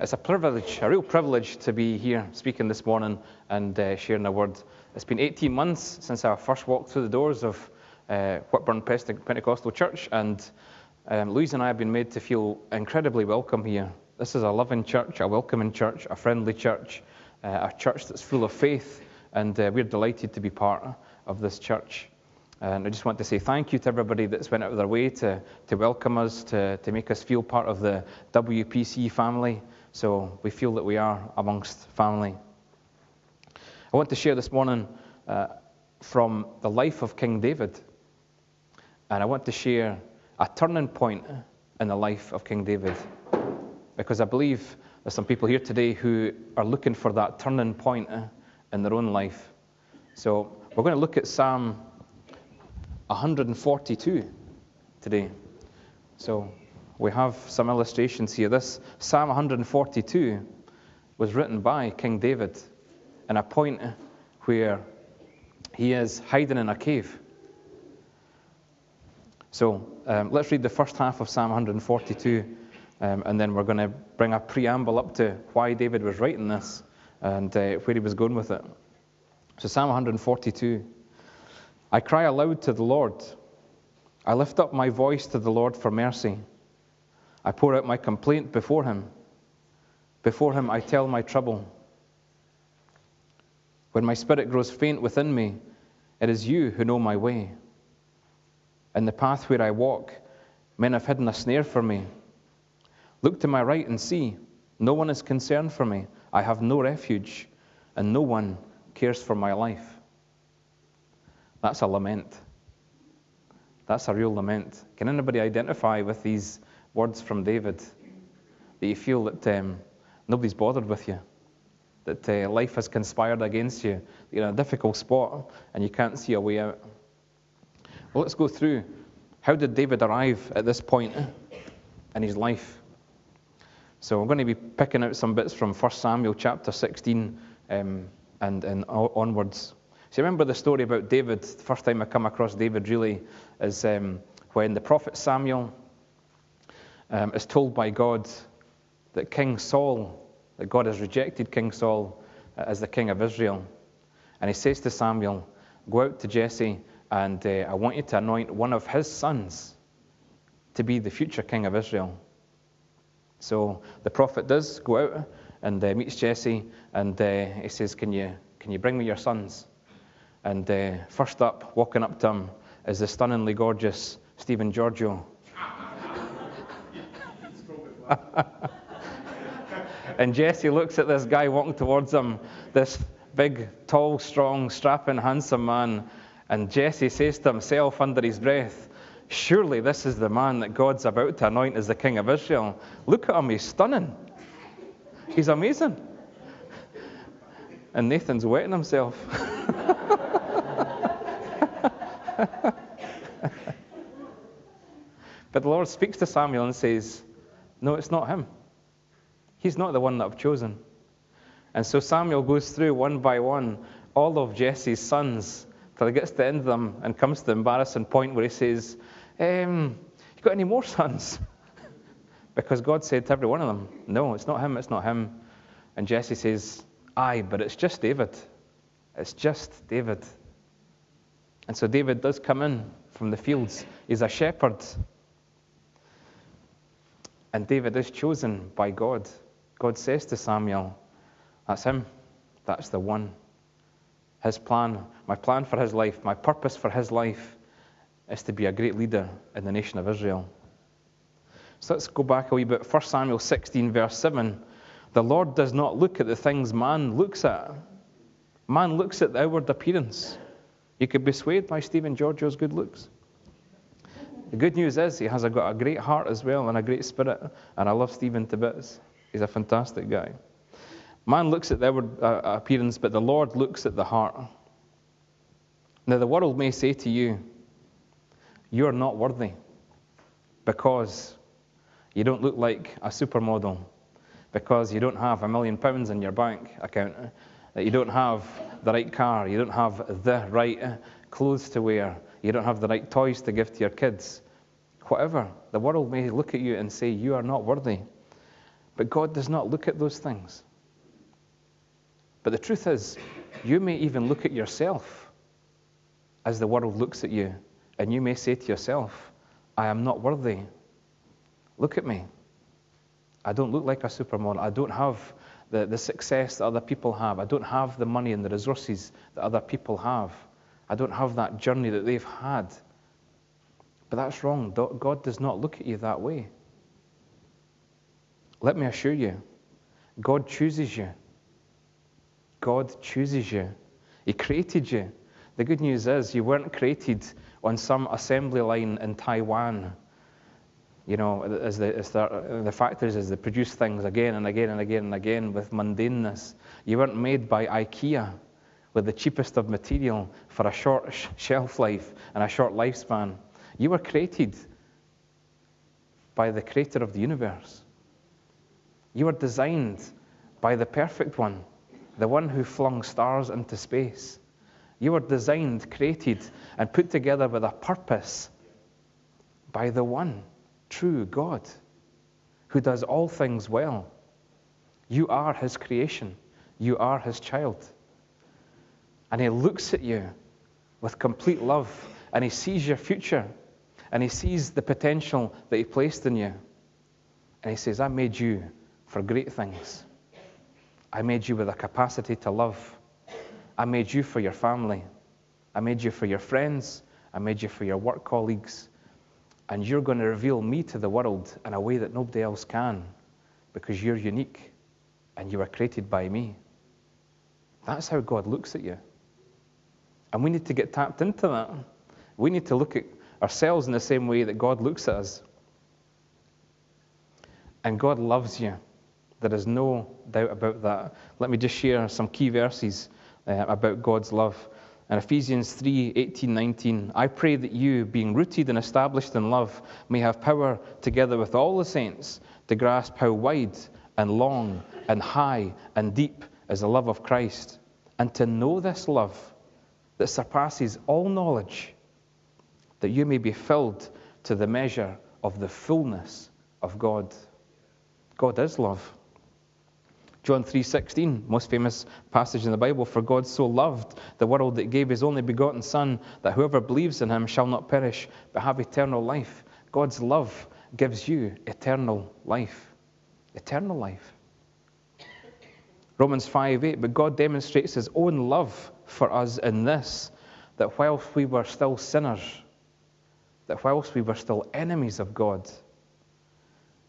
It's a privilege, a real privilege to be here speaking this morning and uh, sharing a word. It's been 18 months since I first walked through the doors of uh, Whitburn Pentecostal Church, and um, Louise and I have been made to feel incredibly welcome here. This is a loving church, a welcoming church, a friendly church, uh, a church that's full of faith, and uh, we're delighted to be part of this church. And I just want to say thank you to everybody that's went out of their way to, to welcome us, to, to make us feel part of the WPC family. So we feel that we are amongst family. I want to share this morning uh, from the life of King David. And I want to share a turning point in the life of King David. Because I believe there's some people here today who are looking for that turning point in their own life. So we're going to look at Psalm 142 today. So we have some illustrations here. This Psalm 142 was written by King David in a point where he is hiding in a cave. So um, let's read the first half of Psalm 142, um, and then we're going to bring a preamble up to why David was writing this and uh, where he was going with it. So, Psalm 142 I cry aloud to the Lord. I lift up my voice to the Lord for mercy. I pour out my complaint before him. Before him I tell my trouble. When my spirit grows faint within me, it is you who know my way. In the path where I walk, men have hidden a snare for me. Look to my right and see. No one is concerned for me. I have no refuge, and no one cares for my life. That's a lament. That's a real lament. Can anybody identify with these words from David, that you feel that um, nobody's bothered with you, that uh, life has conspired against you, you're in a difficult spot and you can't see a way out. Well, let's go through. How did David arrive at this point in his life? So we're going to be picking out some bits from 1 Samuel chapter 16 um, and, and onwards. So remember the story about David. The first time I come across David really is um, when the prophet Samuel um, is told by God that King Saul, that God has rejected King Saul uh, as the king of Israel. And he says to Samuel, Go out to Jesse, and uh, I want you to anoint one of his sons to be the future king of Israel. So the prophet does go out and uh, meets Jesse, and uh, he says, can you, can you bring me your sons? And uh, first up, walking up to him, is the stunningly gorgeous Stephen Giorgio. and Jesse looks at this guy walking towards him, this big, tall, strong, strapping, handsome man. And Jesse says to himself under his breath, Surely this is the man that God's about to anoint as the king of Israel. Look at him, he's stunning. He's amazing. And Nathan's wetting himself. but the Lord speaks to Samuel and says, no, it's not him. He's not the one that I've chosen. And so Samuel goes through one by one all of Jesse's sons till he gets to the end of them and comes to the embarrassing point where he says, um, You got any more sons? because God said to every one of them, No, it's not him, it's not him. And Jesse says, Aye, but it's just David. It's just David. And so David does come in from the fields. He's a shepherd. And David is chosen by God. God says to Samuel, That's him. That's the one. His plan, my plan for his life, my purpose for his life is to be a great leader in the nation of Israel. So let's go back a wee bit. 1 Samuel 16, verse 7. The Lord does not look at the things man looks at. Man looks at the outward appearance. You could be swayed by Stephen Giorgio's good looks. The good news is he has a, got a great heart as well and a great spirit, and I love Stephen to bits. He's a fantastic guy. Man looks at the outward uh, appearance, but the Lord looks at the heart. Now, the world may say to you, You're not worthy because you don't look like a supermodel, because you don't have a million pounds in your bank account, that you don't have the right car, you don't have the right clothes to wear, you don't have the right toys to give to your kids whatever. The world may look at you and say, You are not worthy. But God does not look at those things. But the truth is, you may even look at yourself as the world looks at you, and you may say to yourself, I am not worthy. Look at me. I don't look like a supermodel. I don't have the, the success that other people have. I don't have the money and the resources that other people have. I don't have that journey that they've had. But that's wrong. God does not look at you that way. Let me assure you, God chooses you. God chooses you. He created you. The good news is you weren't created on some assembly line in Taiwan. You know, as the, as the, the factories as they produce things again and again and again and again with mundaneness. You weren't made by IKEA with the cheapest of material for a short shelf life and a short lifespan. You were created by the creator of the universe. You were designed by the perfect one, the one who flung stars into space. You were designed, created, and put together with a purpose by the one true God who does all things well. You are his creation, you are his child. And he looks at you with complete love, and he sees your future, and he sees the potential that he placed in you. And he says, I made you for great things. I made you with a capacity to love. I made you for your family. I made you for your friends. I made you for your work colleagues. And you're going to reveal me to the world in a way that nobody else can because you're unique and you were created by me. That's how God looks at you. And we need to get tapped into that. We need to look at ourselves in the same way that God looks at us. And God loves you. There is no doubt about that. Let me just share some key verses uh, about God's love. In Ephesians 3 18, 19, I pray that you, being rooted and established in love, may have power together with all the saints to grasp how wide and long and high and deep is the love of Christ, and to know this love that surpasses all knowledge, that you may be filled to the measure of the fullness of God. God is love. John 3:16, most famous passage in the Bible, for God so loved the world that he gave his only begotten son that whoever believes in him shall not perish but have eternal life. God's love gives you eternal life. Eternal life. Romans 5:8, but God demonstrates his own love for us in this that whilst we were still sinners, that whilst we were still enemies of God,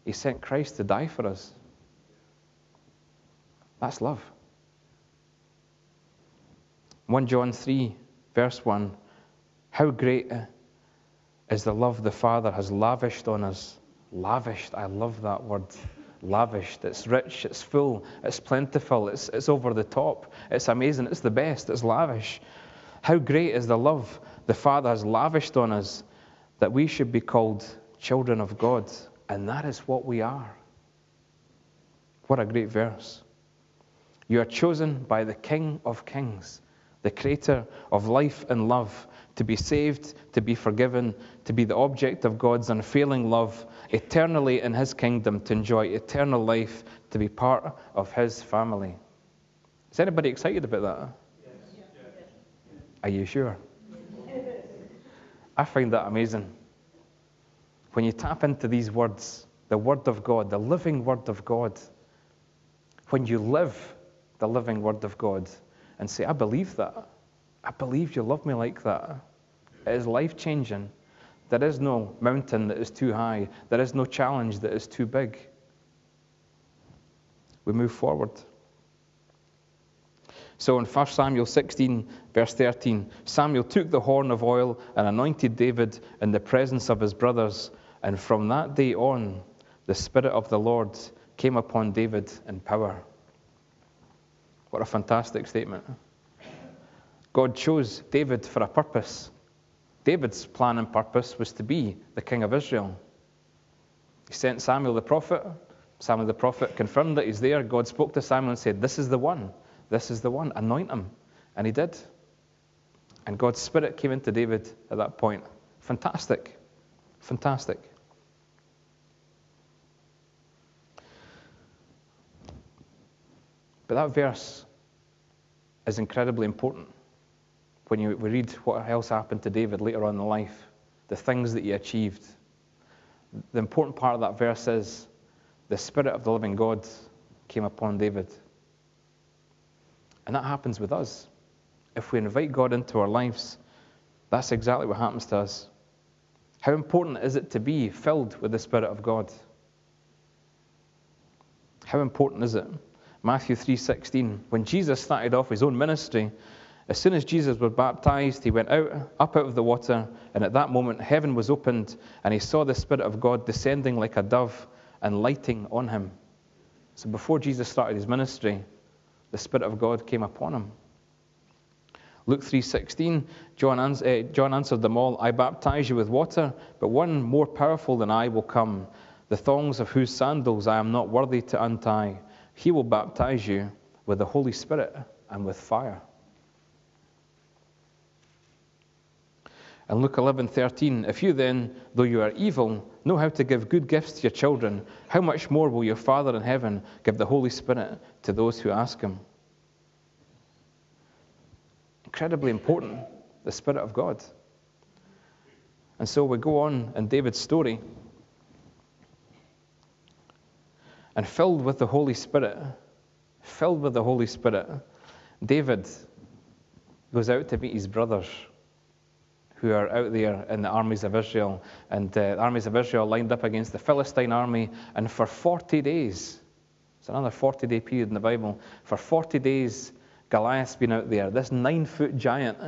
he sent Christ to die for us. That's love. 1 John 3, verse 1 How great is the love the Father has lavished on us. Lavished, I love that word. Lavished. It's rich, it's full, it's plentiful, it's, it's over the top, it's amazing, it's the best, it's lavish. How great is the love the Father has lavished on us that we should be called children of God. And that is what we are. What a great verse. You are chosen by the King of Kings, the creator of life and love, to be saved, to be forgiven, to be the object of God's unfailing love, eternally in his kingdom, to enjoy eternal life, to be part of his family. Is anybody excited about that? Yes. Are you sure? I find that amazing. When you tap into these words, the Word of God, the living Word of God, when you live the living Word of God and say, I believe that. I believe you love me like that. It is life changing. There is no mountain that is too high, there is no challenge that is too big. We move forward. So in 1 Samuel 16, verse 13, Samuel took the horn of oil and anointed David in the presence of his brothers. And from that day on, the Spirit of the Lord came upon David in power. What a fantastic statement. God chose David for a purpose. David's plan and purpose was to be the king of Israel. He sent Samuel the prophet. Samuel the prophet confirmed that he's there. God spoke to Samuel and said, This is the one. This is the one. Anoint him. And he did. And God's spirit came into David at that point. Fantastic. Fantastic. But that verse is incredibly important when you, we read what else happened to David later on in life, the things that he achieved. The important part of that verse is the Spirit of the living God came upon David. And that happens with us. If we invite God into our lives, that's exactly what happens to us. How important is it to be filled with the Spirit of God? How important is it? Matthew 3:16. When Jesus started off his own ministry, as soon as Jesus was baptized, he went out up out of the water, and at that moment heaven was opened, and he saw the Spirit of God descending like a dove and lighting on him. So before Jesus started his ministry, the Spirit of God came upon him. Luke 3:16, John, uh, John answered them all, "I baptize you with water, but one more powerful than I will come, the thongs of whose sandals I am not worthy to untie. He will baptize you with the Holy Spirit and with fire." And Luke 11:13, if you then, though you are evil, know how to give good gifts to your children, how much more will your Father in heaven give the Holy Spirit to those who ask him? incredibly important the Spirit of God. And so we go on in David's story. And filled with the Holy Spirit, filled with the Holy Spirit, David goes out to meet his brothers who are out there in the armies of Israel. And uh, the armies of Israel lined up against the Philistine army. And for 40 days, it's another 40 day period in the Bible, for 40 days, Goliath's been out there, this nine foot giant,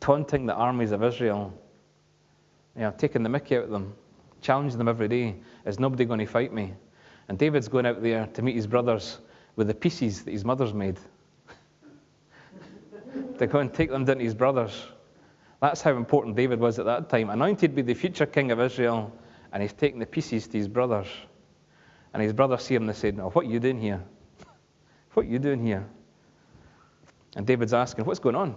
taunting the armies of Israel, you know, taking the mickey out of them, challenging them every day. Is nobody going to fight me? And David's going out there to meet his brothers with the pieces that his mother's made. to go and take them down to his brothers. That's how important David was at that time. Anointed to be the future king of Israel, and he's taking the pieces to his brothers. And his brothers see him and they say, No, what are you doing here? what are you doing here? And David's asking, What's going on?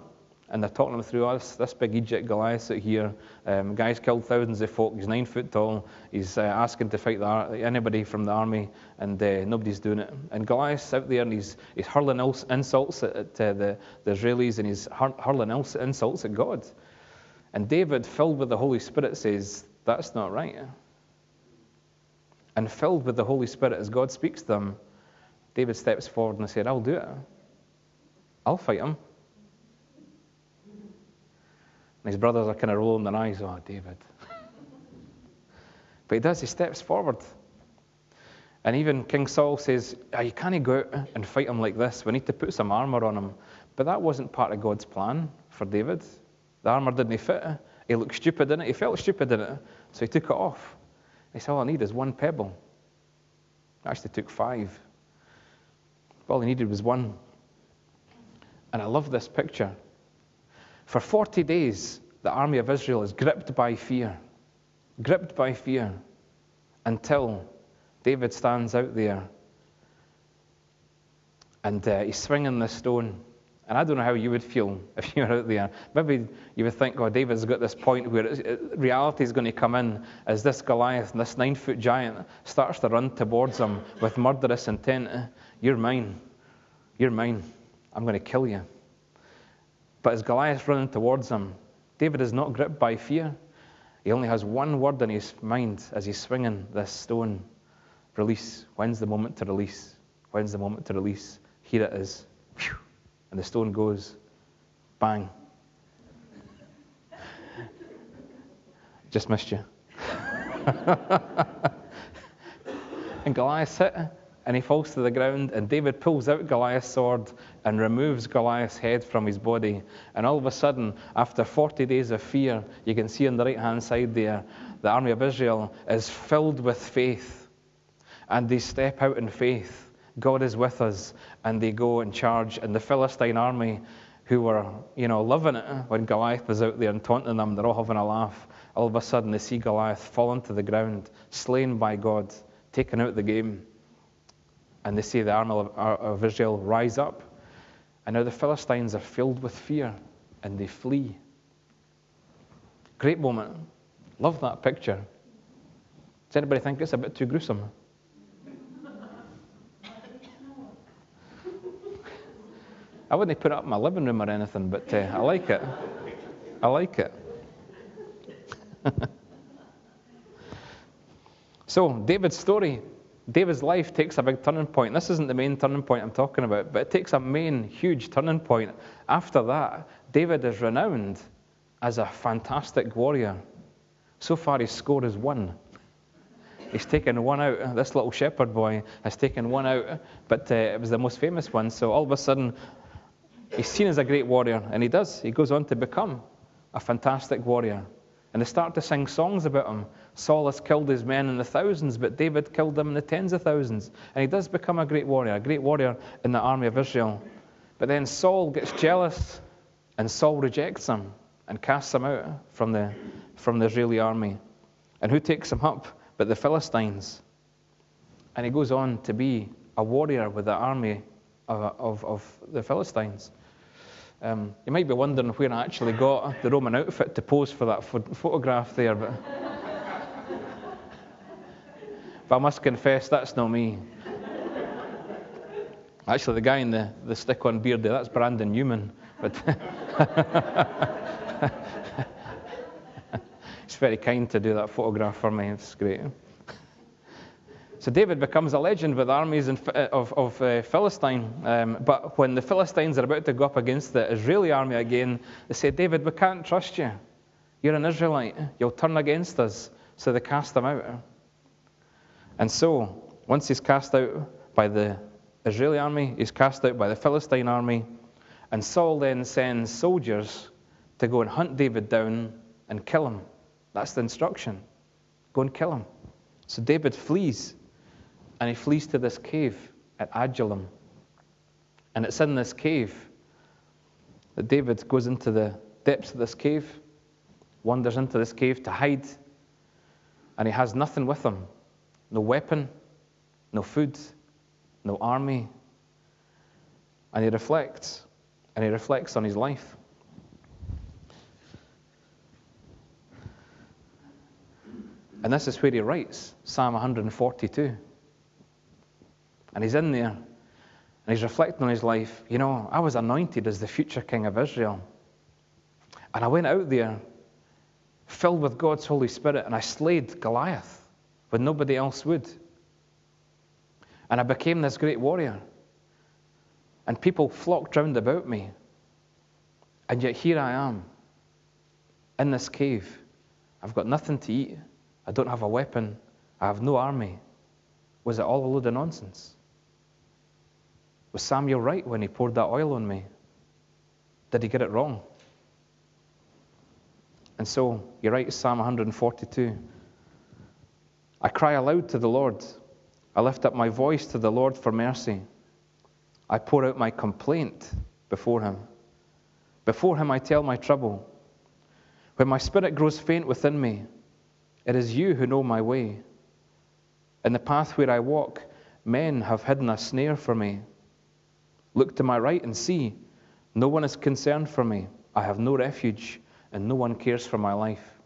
And they're talking him through us. This big Egypt Goliath out here. Um, guy's killed thousands of folk. He's nine foot tall. He's uh, asking to fight ar- anybody from the army, and uh, nobody's doing it. And Goliath's out there, and he's, he's hurling insults at, at uh, the, the Israelis, and he's hur- hurling insults at God. And David, filled with the Holy Spirit, says, That's not right. And filled with the Holy Spirit, as God speaks to them, David steps forward and said, I'll do it. I'll fight him. And his brothers are kind of rolling their eyes. Oh, David. but he does, he steps forward. And even King Saul says, oh, You can't go out and fight him like this. We need to put some armor on him. But that wasn't part of God's plan for David. The armor didn't fit. He looked stupid in it. He felt stupid in it. So he took it off. He said, All I need is one pebble. It actually took five. All he needed was one. And I love this picture. For 40 days, the army of Israel is gripped by fear, gripped by fear, until David stands out there and uh, he's swinging the stone. And I don't know how you would feel if you were out there. Maybe you would think, oh, David's got this point where reality is going to come in as this Goliath, this nine foot giant, starts to run towards him with murderous intent. You're mine. You're mine. I'm going to kill you. But as Goliath's running towards him, David is not gripped by fear. He only has one word in his mind as he's swinging this stone release. When's the moment to release? When's the moment to release? Here it is. And the stone goes bang. Just missed you. and Goliath's hit and he falls to the ground, and David pulls out Goliath's sword and removes Goliath's head from his body. And all of a sudden, after 40 days of fear, you can see on the right hand side there, the army of Israel is filled with faith. And they step out in faith. God is with us, and they go and charge. And the Philistine army, who were, you know, loving it when Goliath was out there and taunting them, they're all having a laugh. All of a sudden, they see Goliath fallen to the ground, slain by God, taken out of the game and they see the army of, of Israel rise up. And now the Philistines are filled with fear and they flee. Great moment. Love that picture. Does anybody think it's a bit too gruesome? I wouldn't put it up in my living room or anything, but uh, I like it. I like it. so, David's story, David's life takes a big turning point. This isn't the main turning point I'm talking about, but it takes a main, huge turning point. After that, David is renowned as a fantastic warrior. So far, his score is one. He's taken one out. This little shepherd boy has taken one out, but uh, it was the most famous one. So all of a sudden, he's seen as a great warrior, and he does. He goes on to become a fantastic warrior. And they start to sing songs about him. Saul has killed his men in the thousands, but David killed them in the tens of thousands. And he does become a great warrior, a great warrior in the army of Israel. But then Saul gets jealous, and Saul rejects him and casts him out from the, from the Israeli army. And who takes him up but the Philistines? And he goes on to be a warrior with the army of, of, of the Philistines. Um, you might be wondering where I actually got the Roman outfit to pose for that photograph there, but, but I must confess that's not me. Actually, the guy in the, the stick on beard there, that's Brandon Newman. But it's very kind to do that photograph for me. It's great. So David becomes a legend with armies of, of uh, Philistine. Um, but when the Philistines are about to go up against the Israeli army again, they say, David, we can't trust you. You're an Israelite. You'll turn against us. So they cast him out. And so, once he's cast out by the Israeli army, he's cast out by the Philistine army. And Saul then sends soldiers to go and hunt David down and kill him. That's the instruction. Go and kill him. So David flees and he flees to this cave at Adullam. And it's in this cave that David goes into the depths of this cave, wanders into this cave to hide, and he has nothing with him no weapon, no food, no army. And he reflects, and he reflects on his life. And this is where he writes Psalm 142. And he's in there and he's reflecting on his life. You know, I was anointed as the future king of Israel. And I went out there filled with God's Holy Spirit and I slayed Goliath when nobody else would. And I became this great warrior. And people flocked round about me. And yet here I am in this cave. I've got nothing to eat. I don't have a weapon. I have no army. Was it all a load of nonsense? Was Samuel right when he poured that oil on me? Did he get it wrong? And so you write Psalm 142. I cry aloud to the Lord. I lift up my voice to the Lord for mercy. I pour out my complaint before him. Before him I tell my trouble. When my spirit grows faint within me, it is you who know my way. In the path where I walk, men have hidden a snare for me. Look to my right and see. No one is concerned for me. I have no refuge, and no one cares for my life.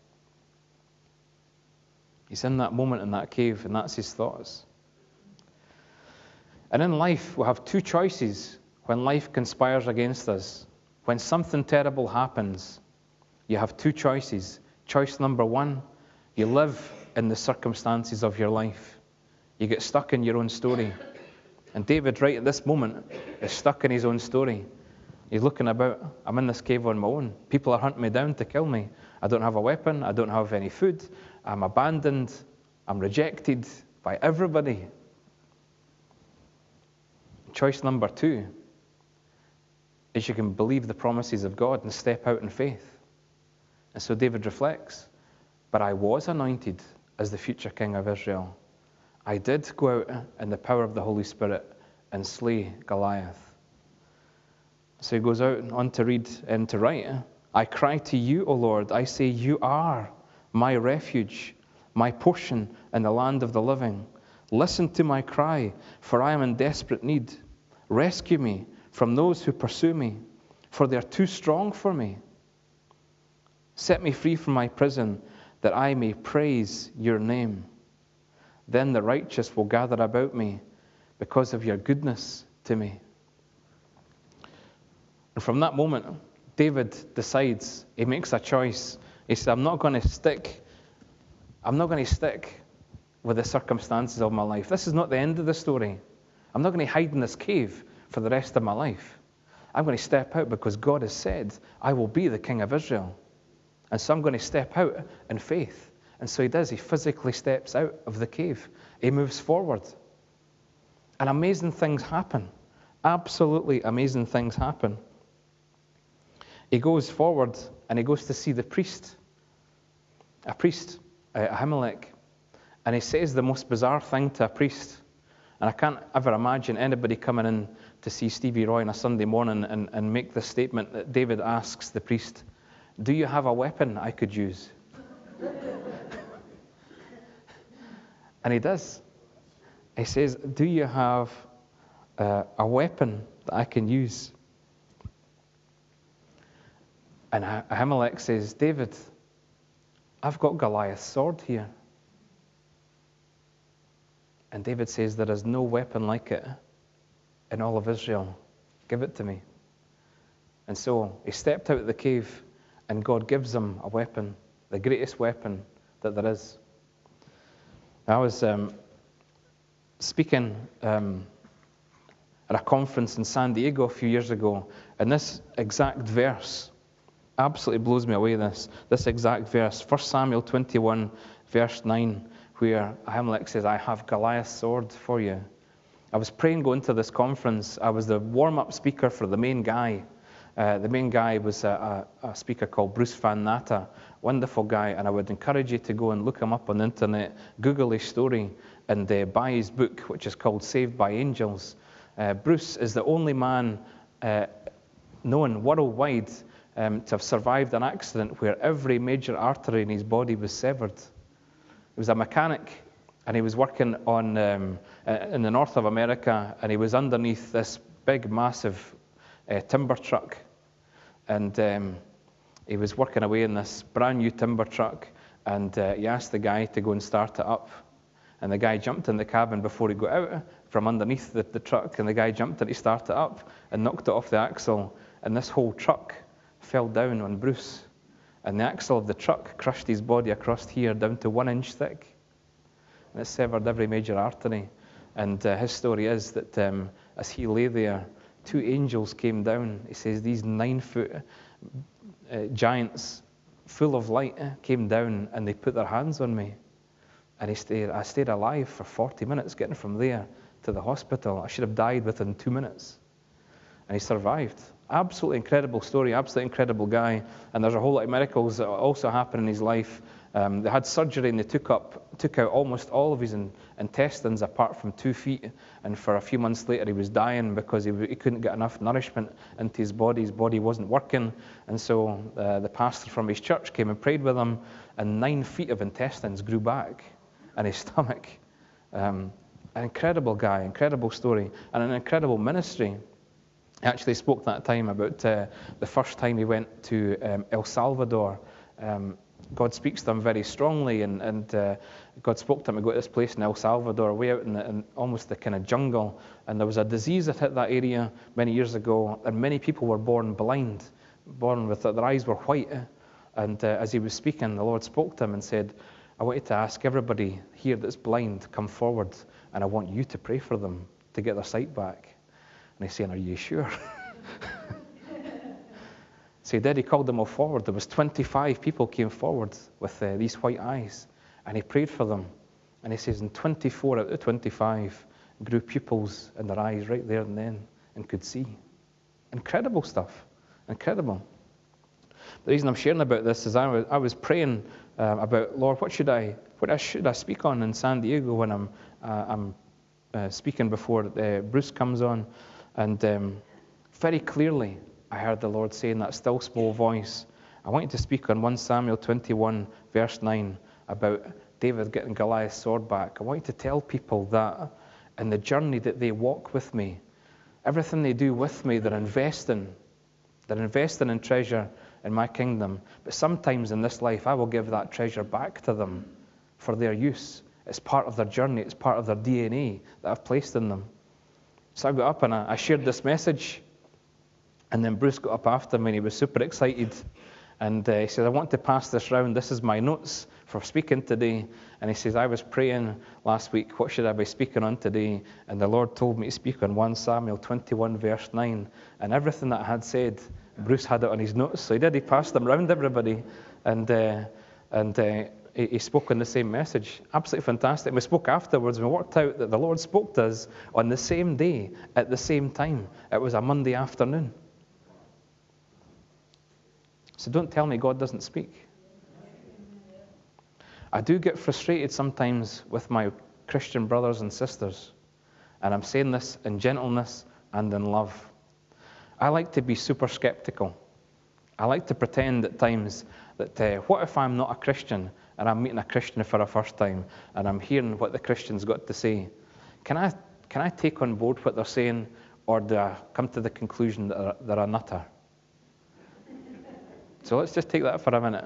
He's in that moment in that cave, and that's his thoughts. And in life, we have two choices when life conspires against us. When something terrible happens, you have two choices. Choice number one, you live in the circumstances of your life. You get stuck in your own story. And David, right at this moment, is stuck in his own story. He's looking about. I'm in this cave on my own. People are hunting me down to kill me. I don't have a weapon. I don't have any food. I'm abandoned. I'm rejected by everybody. Choice number two is you can believe the promises of God and step out in faith. And so David reflects, but I was anointed as the future king of Israel. I did go out in the power of the Holy Spirit and slay Goliath. So he goes out on to read and to write. I cry to you, O Lord. I say, You are my refuge, my portion in the land of the living. Listen to my cry, for I am in desperate need. Rescue me from those who pursue me, for they are too strong for me. Set me free from my prison, that I may praise your name. Then the righteous will gather about me because of your goodness to me. And from that moment, David decides, he makes a choice. He says, I'm not going to stick, I'm not going to stick with the circumstances of my life. This is not the end of the story. I'm not going to hide in this cave for the rest of my life. I'm going to step out because God has said, I will be the king of Israel. And so I'm going to step out in faith. And so he does. He physically steps out of the cave. He moves forward. And amazing things happen. Absolutely amazing things happen. He goes forward and he goes to see the priest, a priest, uh, Ahimelech. And he says the most bizarre thing to a priest. And I can't ever imagine anybody coming in to see Stevie Roy on a Sunday morning and, and make the statement that David asks the priest, Do you have a weapon I could use? And he does. He says, Do you have uh, a weapon that I can use? And Ahimelech says, David, I've got Goliath's sword here. And David says, There is no weapon like it in all of Israel. Give it to me. And so he stepped out of the cave, and God gives him a weapon, the greatest weapon that there is. I was um, speaking um, at a conference in San Diego a few years ago, and this exact verse absolutely blows me away. This, this exact verse, 1 Samuel 21, verse 9 where Ahimelech says, I have Goliath's sword for you. I was praying going to this conference. I was the warm up speaker for the main guy. Uh, the main guy was a, a, a, speaker called Bruce Van Natta, wonderful guy, and I would encourage you to go and look him up on the internet, Google his story, and uh, buy his book, which is called Saved by Angels. Uh, Bruce is the only man uh, known worldwide um, to have survived an accident where every major artery in his body was severed. He was a mechanic, and he was working on um, in the north of America, and he was underneath this big, massive uh, timber truck, and um, he was working away in this brand new timber truck, and uh, he asked the guy to go and start it up, and the guy jumped in the cabin before he got out from underneath the, the truck, and the guy jumped and he started it up and knocked it off the axle, and this whole truck fell down on Bruce and the axle of the truck crushed his body across here down to one inch thick. And it severed every major artery. And uh, his story is that um, as he lay there, two angels came down. He says these nine foot uh, giants, full of light, came down and they put their hands on me. And he stayed, I stayed alive for 40 minutes getting from there to the hospital. I should have died within two minutes. And he survived. Absolutely incredible story, absolutely incredible guy. And there's a whole lot of miracles that also happen in his life. Um, they had surgery and they took up, took out almost all of his in, intestines apart from two feet. And for a few months later, he was dying because he, he couldn't get enough nourishment into his body. His body wasn't working. And so uh, the pastor from his church came and prayed with him, and nine feet of intestines grew back in his stomach. Um, an incredible guy, incredible story, and an incredible ministry. He actually spoke that time about uh, the first time he went to um, El Salvador. Um, God speaks to him very strongly, and, and uh, God spoke to him to go to this place in El Salvador, way out in, the, in, almost the kind of jungle. And there was a disease that hit that area many years ago, and many people were born blind, born with their eyes were white. And uh, as he was speaking, the Lord spoke to him and said, I want you to ask everybody here that's blind, come forward, and I want you to pray for them to get their sight back. And he's saying, Are you sure? so he did. He called them all forward. There was 25 people came forward with uh, these white eyes. And he prayed for them. And he says, and 24 out of 25 grew pupils in their eyes right there and then and could see. Incredible stuff. Incredible. The reason I'm sharing about this is I was, I was praying uh, about, Lord, what should I, what should I speak on in San Diego when I'm, uh, I'm uh, speaking before uh, Bruce comes on? And um, very clearly, I heard the Lord say in that still small voice, I want you to speak on 1 Samuel 21, verse 9, about David getting Goliath's sword back. I want you to tell people that in the journey that they walk with me, everything they do with me, they're investing. They're investing in treasure in my kingdom. But sometimes in this life, I will give that treasure back to them for their use. It's part of their journey, it's part of their DNA that I've placed in them. So I got up and I shared this message. And then Bruce got up after me and he was super excited. And uh, he said, I want to pass this round. This is my notes for speaking today. And he says, I was praying last week, what should I be speaking on today? And the Lord told me to speak on 1 Samuel 21, verse 9. And everything that I had said, Bruce had it on his notes. So he did, he passed them round everybody. And, uh, and uh, he, he spoke on the same message. Absolutely fantastic. And we spoke afterwards and we worked out that the Lord spoke to us on the same day, at the same time. It was a Monday afternoon. So don't tell me God doesn't speak. I do get frustrated sometimes with my Christian brothers and sisters, and I'm saying this in gentleness and in love. I like to be super skeptical. I like to pretend at times that uh, what if I'm not a Christian and I'm meeting a Christian for the first time and I'm hearing what the Christian's got to say? Can I, can I take on board what they're saying or do I come to the conclusion that they're, they're a nutter? So let's just take that for a minute.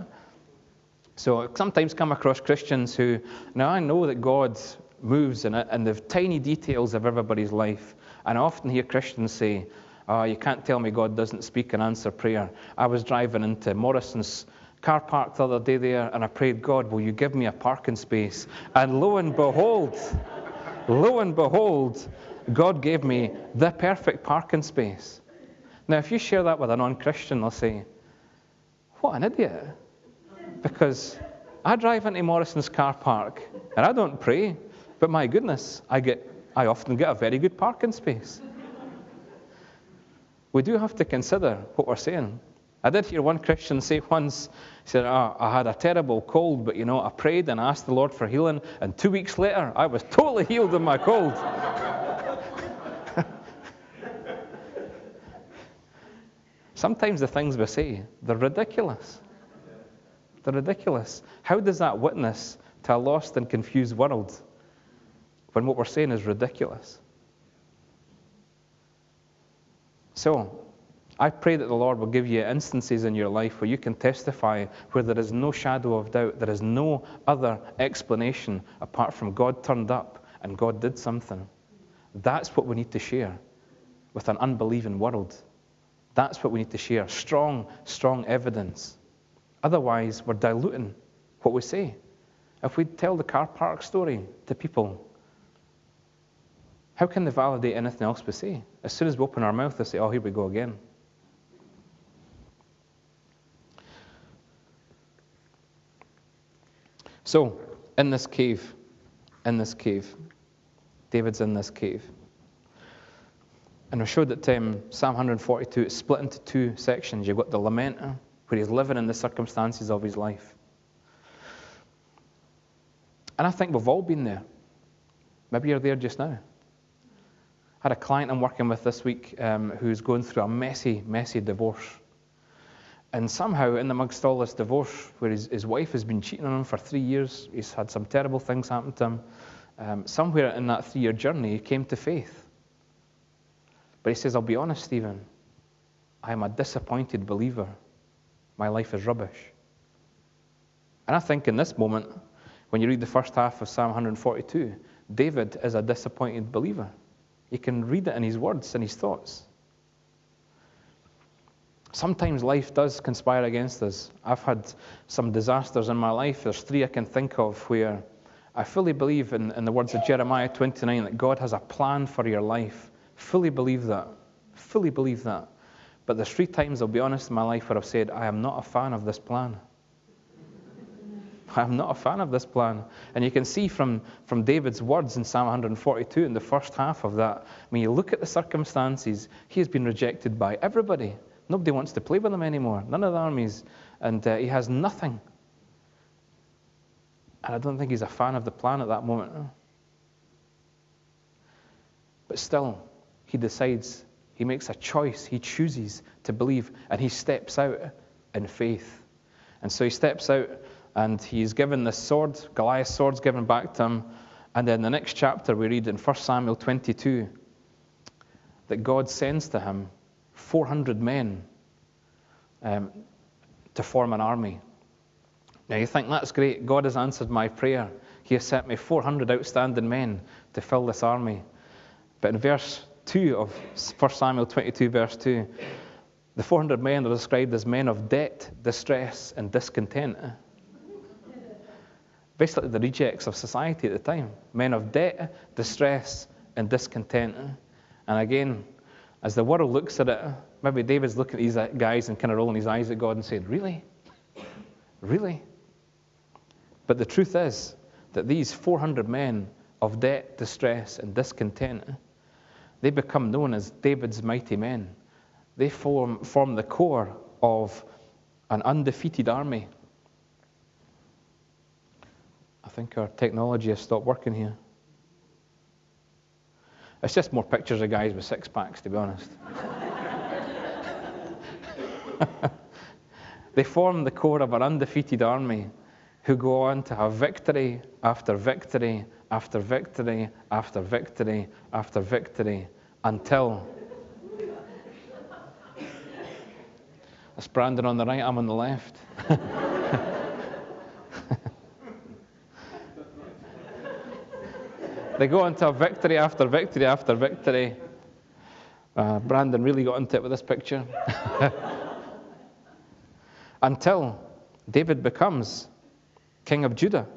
So I sometimes come across Christians who, now I know that God moves in, it, in the tiny details of everybody's life. And I often hear Christians say, oh, you can't tell me God doesn't speak and answer prayer. I was driving into Morrison's car park the other day there, and I prayed, God, will you give me a parking space? And lo and behold, lo and behold, God gave me the perfect parking space. Now, if you share that with a non Christian, they'll say, what an idiot. Because I drive into Morrison's car park and I don't pray, but my goodness, I, get, I often get a very good parking space. We do have to consider what we're saying. I did hear one Christian say once, he said, oh, I had a terrible cold, but you know, I prayed and asked the Lord for healing, and two weeks later, I was totally healed of my cold. Sometimes the things we say, they're ridiculous. They're ridiculous. How does that witness to a lost and confused world when what we're saying is ridiculous? So, I pray that the Lord will give you instances in your life where you can testify where there is no shadow of doubt, there is no other explanation apart from God turned up and God did something. That's what we need to share with an unbelieving world. That's what we need to share strong, strong evidence. Otherwise, we're diluting what we say. If we tell the car park story to people, how can they validate anything else we say? As soon as we open our mouth, they say, oh, here we go again. So, in this cave, in this cave, David's in this cave. And I showed that um, Psalm 142 is split into two sections. You've got the lamenter, where he's living in the circumstances of his life. And I think we've all been there. Maybe you're there just now. I had a client I'm working with this week um, who's going through a messy, messy divorce. And somehow, in amongst all this divorce, where his, his wife has been cheating on him for three years, he's had some terrible things happen to him. Um, somewhere in that three year journey, he came to faith. But he says, I'll be honest, Stephen, I am a disappointed believer. My life is rubbish. And I think in this moment, when you read the first half of Psalm 142, David is a disappointed believer. You can read it in his words and his thoughts. Sometimes life does conspire against us. I've had some disasters in my life. There's three I can think of where I fully believe in, in the words of Jeremiah 29 that God has a plan for your life Fully believe that. Fully believe that. But there's three times, I'll be honest, in my life where I've said, I am not a fan of this plan. I'm not a fan of this plan. And you can see from, from David's words in Psalm 142 in the first half of that, when you look at the circumstances, he has been rejected by everybody. Nobody wants to play with him anymore, none of the armies. And uh, he has nothing. And I don't think he's a fan of the plan at that moment. But still, he decides, he makes a choice, he chooses to believe, and he steps out in faith. And so he steps out and he's given this sword, Goliath's sword's given back to him. And then the next chapter we read in 1 Samuel 22 that God sends to him 400 men um, to form an army. Now you think that's great. God has answered my prayer. He has sent me 400 outstanding men to fill this army. But in verse 2 of 1 Samuel 22, verse 2, The 400 men are described as men of debt, distress, and discontent. Basically, the rejects of society at the time men of debt, distress, and discontent. And again, as the world looks at it, maybe David's looking at these guys and kind of rolling his eyes at God and saying, Really? Really? But the truth is that these 400 men of debt, distress, and discontent, they become known as David's mighty men. They form, form the core of an undefeated army. I think our technology has stopped working here. It's just more pictures of guys with six packs, to be honest. they form the core of an undefeated army who go on to have victory after victory after victory after victory after victory until. That's Brandon on the right, I'm on the left. they go into victory after victory after victory. Uh, Brandon really got into it with this picture. Until David becomes king of Judah.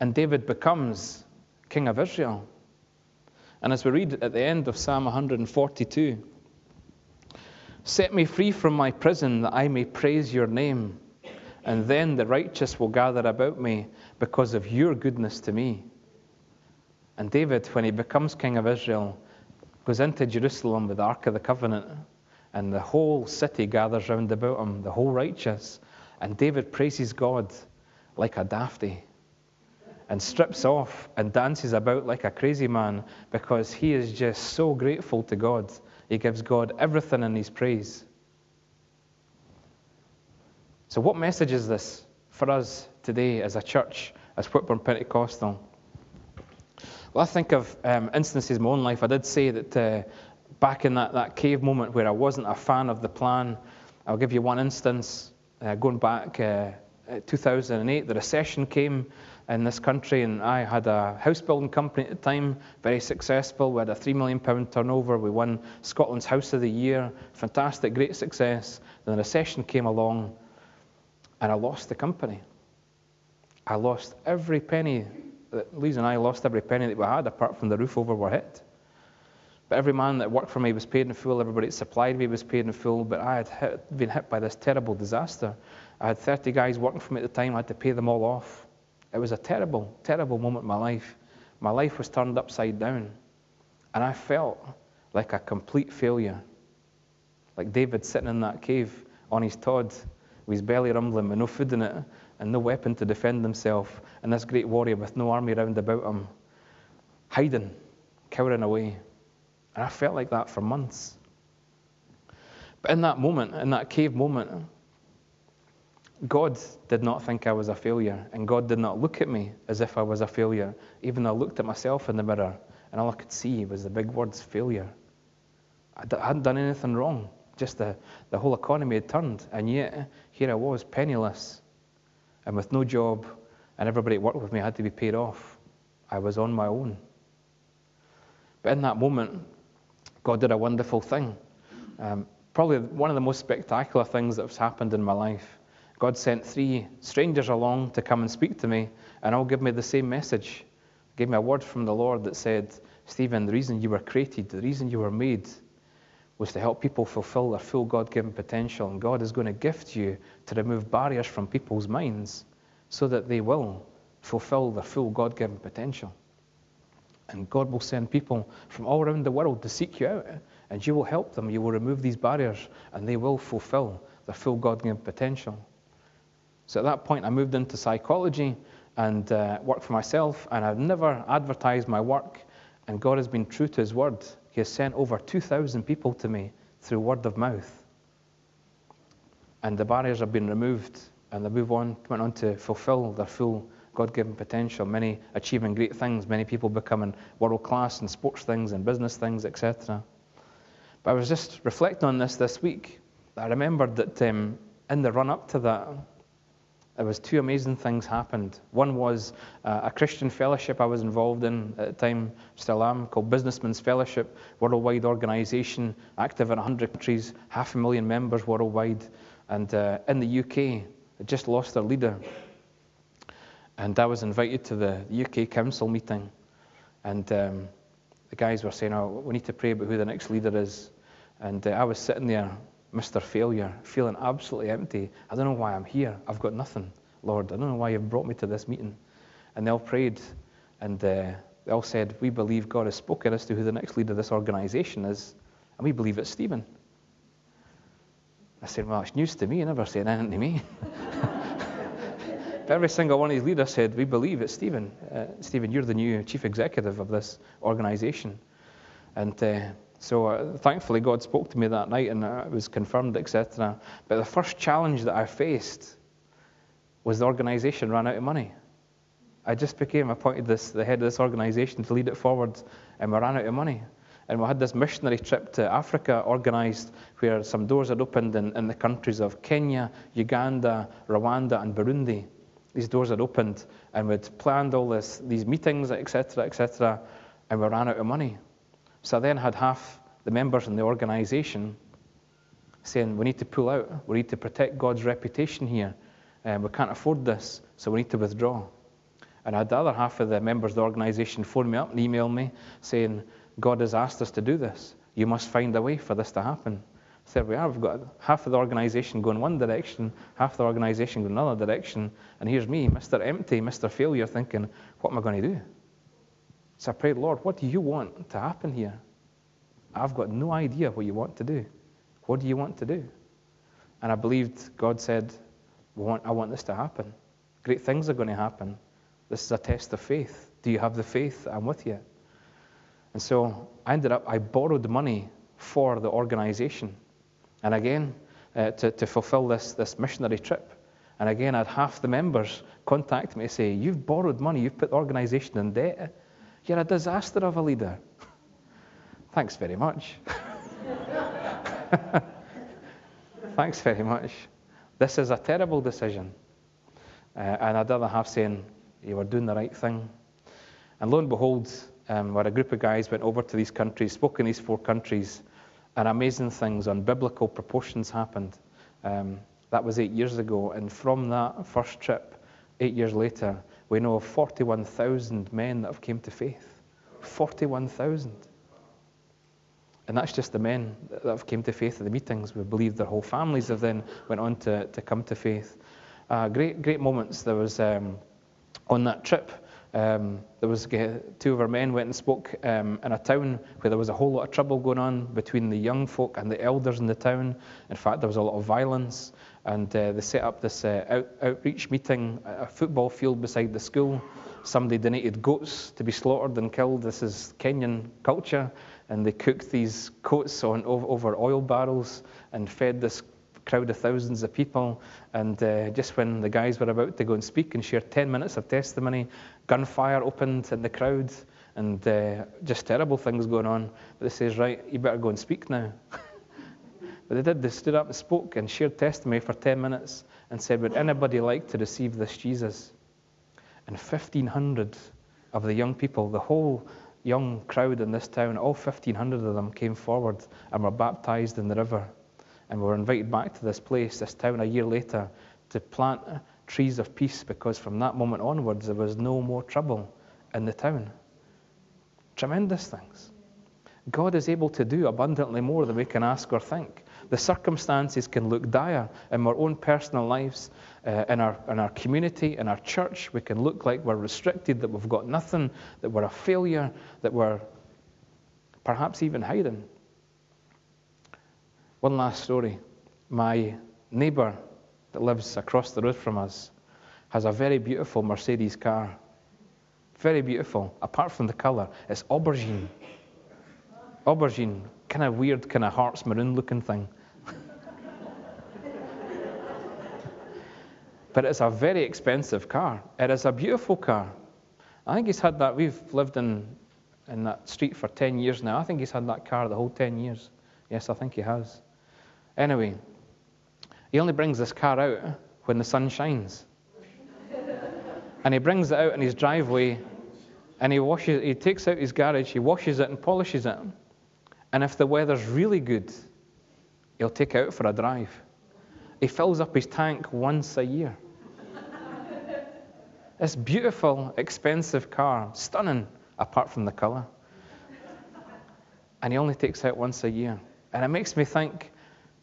And David becomes king of Israel. And as we read at the end of Psalm 142, set me free from my prison that I may praise your name. And then the righteous will gather about me because of your goodness to me. And David, when he becomes king of Israel, goes into Jerusalem with the Ark of the Covenant, and the whole city gathers round about him, the whole righteous. And David praises God like a dafty and strips off and dances about like a crazy man because he is just so grateful to God. He gives God everything in his praise. So, what message is this for us today as a church, as Whitburn Pentecostal? Well, I think of um, instances in my own life. I did say that uh, back in that, that cave moment where I wasn't a fan of the plan, I'll give you one instance. Uh, going back uh, uh 2008, the recession came in this country, and I had a house building company at the time, very successful. We had a three million pound turnover. We won Scotland's House of the Year, fantastic, great success. Then the recession came along, and I lost the company. I lost every penny that Lisa and I lost every penny that we had, apart from the roof over our hit. But every man that worked for me was paid in full. Everybody that supplied me was paid in full. But I had hit, been hit by this terrible disaster. I had 30 guys working for me at the time. I had to pay them all off. It was a terrible, terrible moment in my life. My life was turned upside down. And I felt like a complete failure. Like David sitting in that cave on his Todd with his belly rumbling with no food in it and no weapon to defend himself, and this great warrior with no army round about him, hiding, cowering away. And I felt like that for months. But in that moment, in that cave moment, God did not think I was a failure, and God did not look at me as if I was a failure, even though I looked at myself in the mirror, and all I could see was the big words failure. I hadn't done anything wrong, just the, the whole economy had turned, and yet here I was, penniless, and with no job, and everybody that worked with me had to be paid off. I was on my own. But in that moment, God did a wonderful thing. Um, probably one of the most spectacular things that has happened in my life. God sent three strangers along to come and speak to me, and all give me the same message. Gave me a word from the Lord that said, Stephen, the reason you were created, the reason you were made, was to help people fulfill their full God given potential. And God is going to gift you to remove barriers from people's minds so that they will fulfill their full God given potential. And God will send people from all around the world to seek you out, and you will help them. You will remove these barriers, and they will fulfill their full God given potential. So at that point, I moved into psychology and uh, worked for myself, and I've never advertised my work. And God has been true to His word. He has sent over 2,000 people to me through word of mouth. And the barriers have been removed, and they move on, went on to fulfill their full God given potential. Many achieving great things, many people becoming world class in sports things and business things, etc. But I was just reflecting on this this week. I remembered that um, in the run up to that, there was two amazing things happened. One was uh, a Christian fellowship I was involved in at the time, still am, called Businessmen's Fellowship, worldwide organisation, active in 100 countries, half a million members worldwide. And uh, in the UK, it just lost their leader. And I was invited to the UK Council meeting. And um, the guys were saying, oh, we need to pray about who the next leader is. And uh, I was sitting there Mr. Failure, feeling absolutely empty. I don't know why I'm here. I've got nothing, Lord. I don't know why you've brought me to this meeting. And they all prayed, and uh, they all said, We believe God has spoken as to who the next leader of this organization is, and we believe it's Stephen. I said, Well, it's news to me. You never said anything to me. every single one of these leaders said, We believe it's Stephen. Uh, Stephen, you're the new chief executive of this organization. And uh, so uh, thankfully, God spoke to me that night and uh, it was confirmed, etc. But the first challenge that I faced was the organization ran out of money. I just became appointed this, the head of this organization to lead it forward, and we ran out of money. And we had this missionary trip to Africa organized where some doors had opened in, in the countries of Kenya, Uganda, Rwanda, and Burundi. These doors had opened, and we'd planned all this, these meetings, etc., etc., and we ran out of money. So I then had half the members in the organization saying, We need to pull out. We need to protect God's reputation here. Um, we can't afford this, so we need to withdraw. And I had the other half of the members of the organization phone me up and email me saying, God has asked us to do this. You must find a way for this to happen. So we are. We've got half of the organization going one direction, half the organization going another direction. And here's me, Mr. Empty, Mr. Failure, thinking, what am I going to do? So I prayed, Lord, what do you want to happen here? I've got no idea what you want to do. What do you want to do? And I believed God said, I want this to happen. Great things are going to happen. This is a test of faith. Do you have the faith? I'm with you. And so I ended up, I borrowed money for the organization. And again, uh, to, to fulfill this, this missionary trip. And again, I had half the members contact me to say, You've borrowed money, you've put the organization in debt. You're a disaster of a leader. Thanks very much. Thanks very much. This is a terrible decision. Uh, and I'd rather have saying, you were doing the right thing. And lo and behold, um, where a group of guys went over to these countries, spoke in these four countries, and amazing things on biblical proportions happened. Um, that was eight years ago. And from that first trip, eight years later, we know of 41,000 men that have came to faith. 41,000. And that's just the men that have came to faith at the meetings. We believe their whole families have then went on to, to come to faith. Uh, great, great moments. There was um, on that trip. Um, there was two of our men went and spoke um, in a town where there was a whole lot of trouble going on between the young folk and the elders in the town. In fact, there was a lot of violence, and uh, they set up this uh, out, outreach meeting, a football field beside the school. Somebody donated goats to be slaughtered and killed. This is Kenyan culture, and they cooked these coats on over oil barrels and fed this crowd of thousands of people. And uh, just when the guys were about to go and speak and share 10 minutes of testimony, gunfire opened in the crowd and uh, just terrible things going on. But they says, right, you better go and speak now. But they did. They stood up and spoke and shared testimony for 10 minutes and said, Would anybody like to receive this Jesus? And 1,500 of the young people, the whole young crowd in this town, all 1,500 of them came forward and were baptized in the river. And were invited back to this place, this town, a year later to plant trees of peace because from that moment onwards there was no more trouble in the town. Tremendous things. God is able to do abundantly more than we can ask or think. The circumstances can look dire in our own personal lives, uh, in, our, in our community, in our church. We can look like we're restricted, that we've got nothing, that we're a failure, that we're perhaps even hiding. One last story. My neighbour that lives across the road from us has a very beautiful Mercedes car. Very beautiful, apart from the colour. It's aubergine. Aubergine, kind of weird, kind of hearts maroon looking thing. But it's a very expensive car. It is a beautiful car. I think he's had that. We've lived in, in that street for 10 years now. I think he's had that car the whole 10 years. Yes, I think he has. Anyway, he only brings this car out when the sun shines. and he brings it out in his driveway and he washes he takes out his garage, he washes it and polishes it. And if the weather's really good, he'll take it out for a drive. He fills up his tank once a year. This beautiful, expensive car, stunning apart from the color. And he only takes out once a year. And it makes me think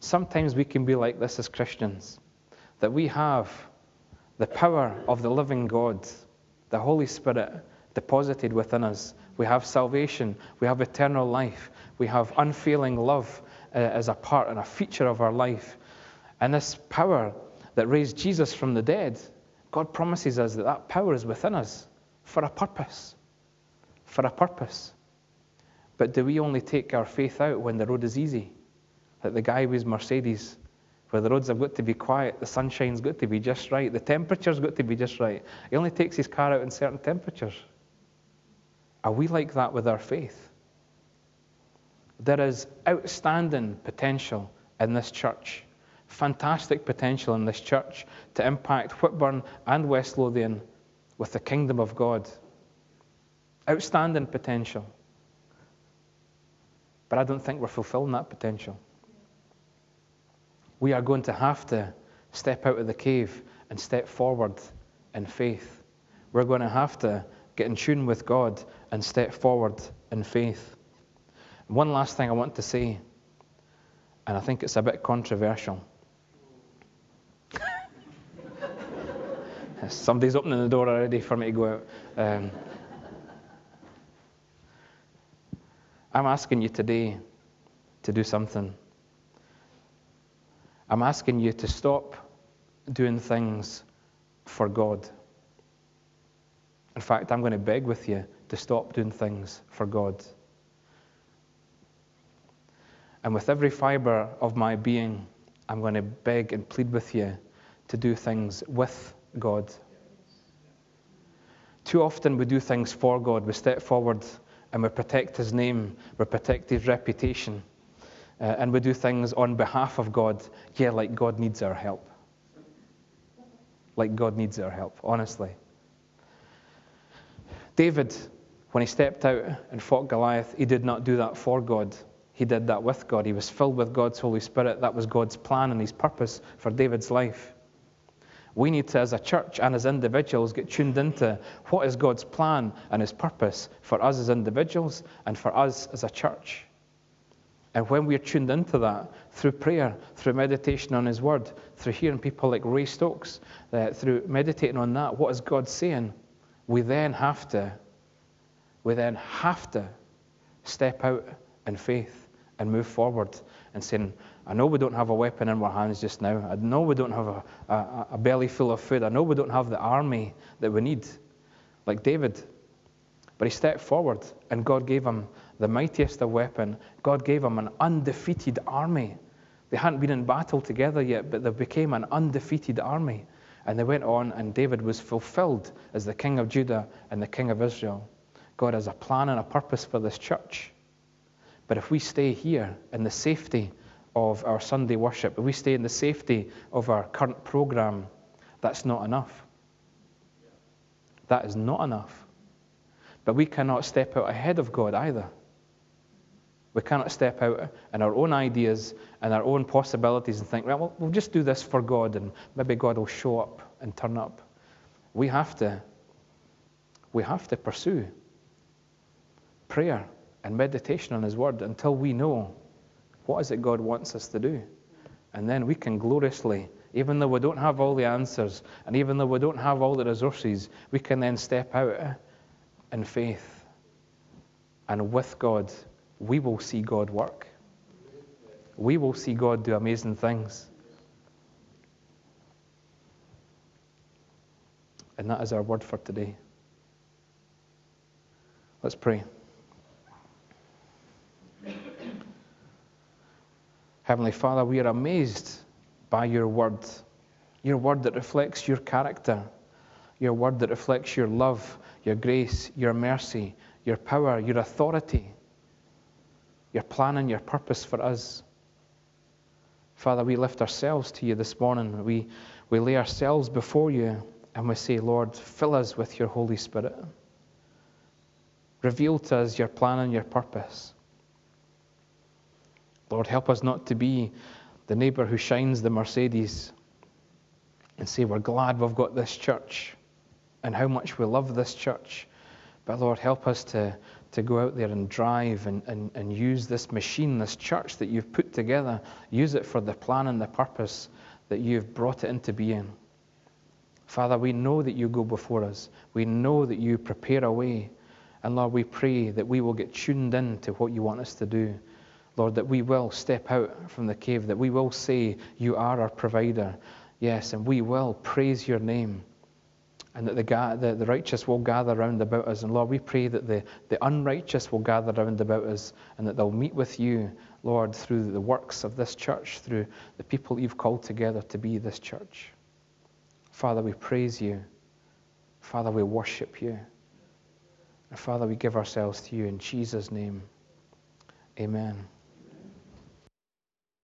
sometimes we can be like this as Christians that we have the power of the living God, the Holy Spirit deposited within us. We have salvation, we have eternal life, we have unfailing love uh, as a part and a feature of our life. And this power that raised Jesus from the dead, God promises us that that power is within us for a purpose. For a purpose. But do we only take our faith out when the road is easy? Like the guy with Mercedes where the roads have got to be quiet, the sunshine's got to be just right, the temperature's got to be just right. He only takes his car out in certain temperatures. Are we like that with our faith? There is outstanding potential in this church, fantastic potential in this church to impact Whitburn and West Lothian with the kingdom of God. Outstanding potential. But I don't think we're fulfilling that potential we are going to have to step out of the cave and step forward in faith. We're going to have to get in tune with God and step forward in faith. One last thing I want to say, and I think it's a bit controversial. Somebody's opening the door already for me to go out. Um, I'm asking you today to do something. I'm asking you to stop doing things for God. In fact, I'm going to beg with you to stop doing things for God. And with every fiber of my being, I'm going to beg and plead with you to do things with God. Too often we do things for God. We step forward and we protect His name, we protect His reputation uh, and we do things on behalf of God, yeah, like God needs our help. Like God needs our help, honestly. David, when he stepped out and fought Goliath, he did not do that for God. He did that with God. He was filled with God's Holy Spirit. That was God's plan and his purpose for David's life. We need to, as a church and as individuals, get tuned into what is God's plan and his purpose for us as individuals and for us as a church. And when we're tuned into that through prayer, through meditation on His Word, through hearing people like Ray Stokes, uh, through meditating on that, what is God saying? We then have to, we then have to step out in faith and move forward and saying, I know we don't have a weapon in our hands just now. I know we don't have a, a, a belly full of food. I know we don't have the army that we need, like David. But he stepped forward, and God gave him the mightiest of weapon. God gave him an undefeated army. They hadn't been in battle together yet, but they became an undefeated army. And they went on, and David was fulfilled as the king of Judah and the king of Israel. God has a plan and a purpose for this church. But if we stay here in the safety of our Sunday worship, if we stay in the safety of our current program, that's not enough. That is not enough. But we cannot step out ahead of God either. We cannot step out in our own ideas and our own possibilities and think, well, we'll just do this for God and maybe God will show up and turn up. We have to, we have to pursue prayer and meditation on His Word until we know what is it God wants us to do. And then we can gloriously, even though we don't have all the answers and even though we don't have all the resources, we can then step out in faith and with God we will see God work. We will see God do amazing things. And that is our word for today. Let's pray. Heavenly Father, we are amazed by your word, your word that reflects your character, your word that reflects your love, your grace, your mercy, your power, your authority your plan and your purpose for us. Father, we lift ourselves to you this morning. We, we lay ourselves before you And we say, Lord, fill us with your Holy Spirit. Reveal to us your plan and your purpose. Lord, help us not to be the neighbor who shines the Mercedes and say, We're glad we've got this church and how much we love this church. But Lord, help us to, to go out there and drive and, and, and use this machine, this church that you've put together, use it for the plan and the purpose that you've brought it into being. Father, we know that you go before us. We know that you prepare a way. And Lord, we pray that we will get tuned in to what you want us to do. Lord, that we will step out from the cave, that we will say, You are our provider. Yes, and we will praise your name. And that the, the, the righteous will gather round about us. And Lord, we pray that the, the unrighteous will gather round about us and that they'll meet with you, Lord, through the works of this church, through the people you've called together to be this church. Father, we praise you. Father, we worship you. And Father, we give ourselves to you in Jesus' name. Amen.